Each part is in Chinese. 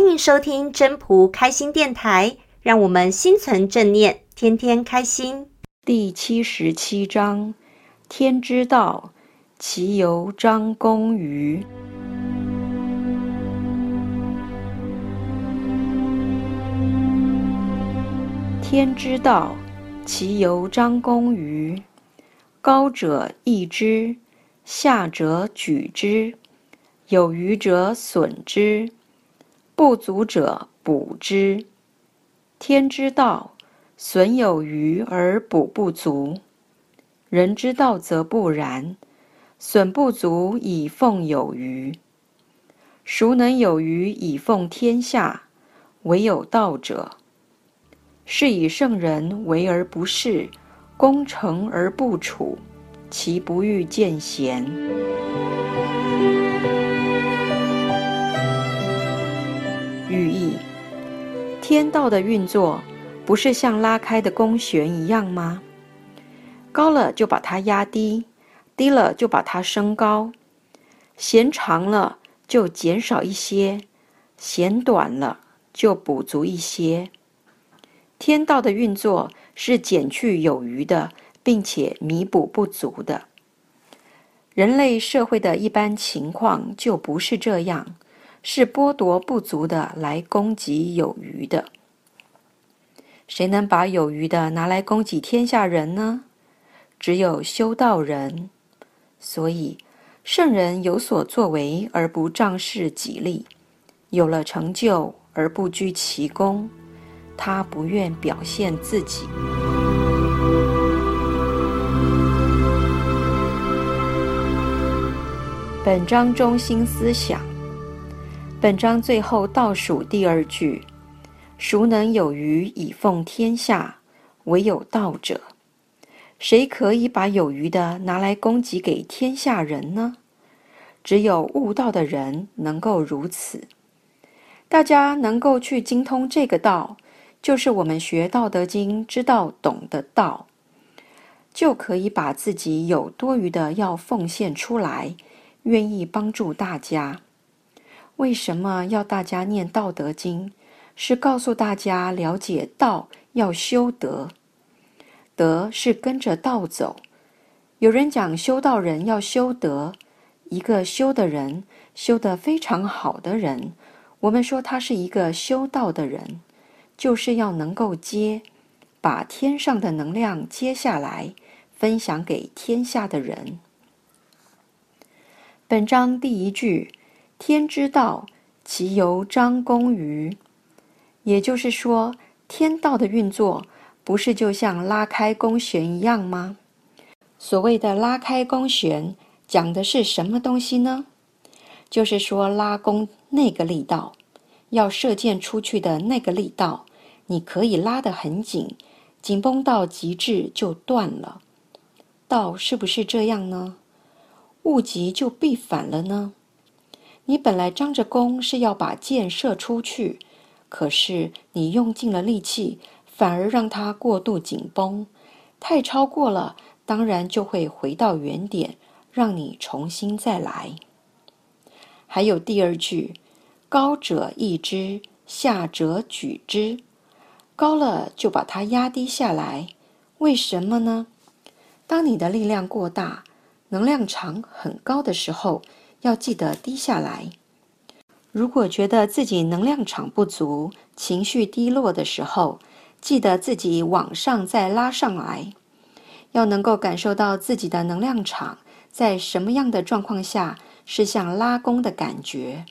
欢迎收听真仆开心电台，让我们心存正念，天天开心。第七十七章：天之道，其由张弓于。天之道，其由张弓于。高者抑之，下者举之，有余者损之，不足者补之。天之道，损有余而补不足；人之道则不然，损不足以奉有余。孰能有余以奉天下？唯有道者。是以圣人为而不恃，功成而不处，其不欲见贤。天道的运作，不是像拉开的弓弦一样吗？高了就把它压低，低了就把它升高；弦长了就减少一些，弦短了就补足一些。天道的运作是减去有余的，并且弥补不足的。人类社会的一般情况就不是这样，是剥夺不足的来供给有余的。谁能把有余的拿来供给天下人呢？只有修道人。所以，圣人有所作为而不仗势己利，有了成就而不居其功。他不愿表现自己。本章中心思想：本章最后倒数第二句：“孰能有余以奉天下？唯有道者。”谁可以把有余的拿来供给给天下人呢？只有悟道的人能够如此。大家能够去精通这个道。就是我们学《道德经》知道懂的道，就可以把自己有多余的要奉献出来，愿意帮助大家。为什么要大家念《道德经》？是告诉大家了解道要修德，德是跟着道走。有人讲修道人要修德，一个修的人，修得非常好的人，我们说他是一个修道的人。就是要能够接，把天上的能量接下来，分享给天下的人。本章第一句“天之道，其由张弓于”，也就是说，天道的运作不是就像拉开弓弦一样吗？所谓的拉开弓弦，讲的是什么东西呢？就是说拉弓那个力道，要射箭出去的那个力道。你可以拉得很紧，紧绷到极致就断了。道是不是这样呢？物极就必反了呢？你本来张着弓是要把箭射出去，可是你用尽了力气，反而让它过度紧绷，太超过了，当然就会回到原点，让你重新再来。还有第二句：高者抑之，下者举之。高了就把它压低下来，为什么呢？当你的力量过大，能量场很高的时候，要记得低下来。如果觉得自己能量场不足，情绪低落的时候，记得自己往上再拉上来。要能够感受到自己的能量场在什么样的状况下是像拉弓的感觉。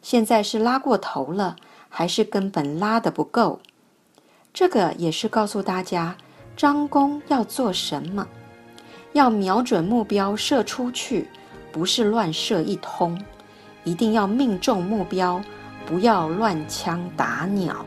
现在是拉过头了，还是根本拉得不够？这个也是告诉大家，张弓要做什么？要瞄准目标射出去，不是乱射一通，一定要命中目标，不要乱枪打鸟。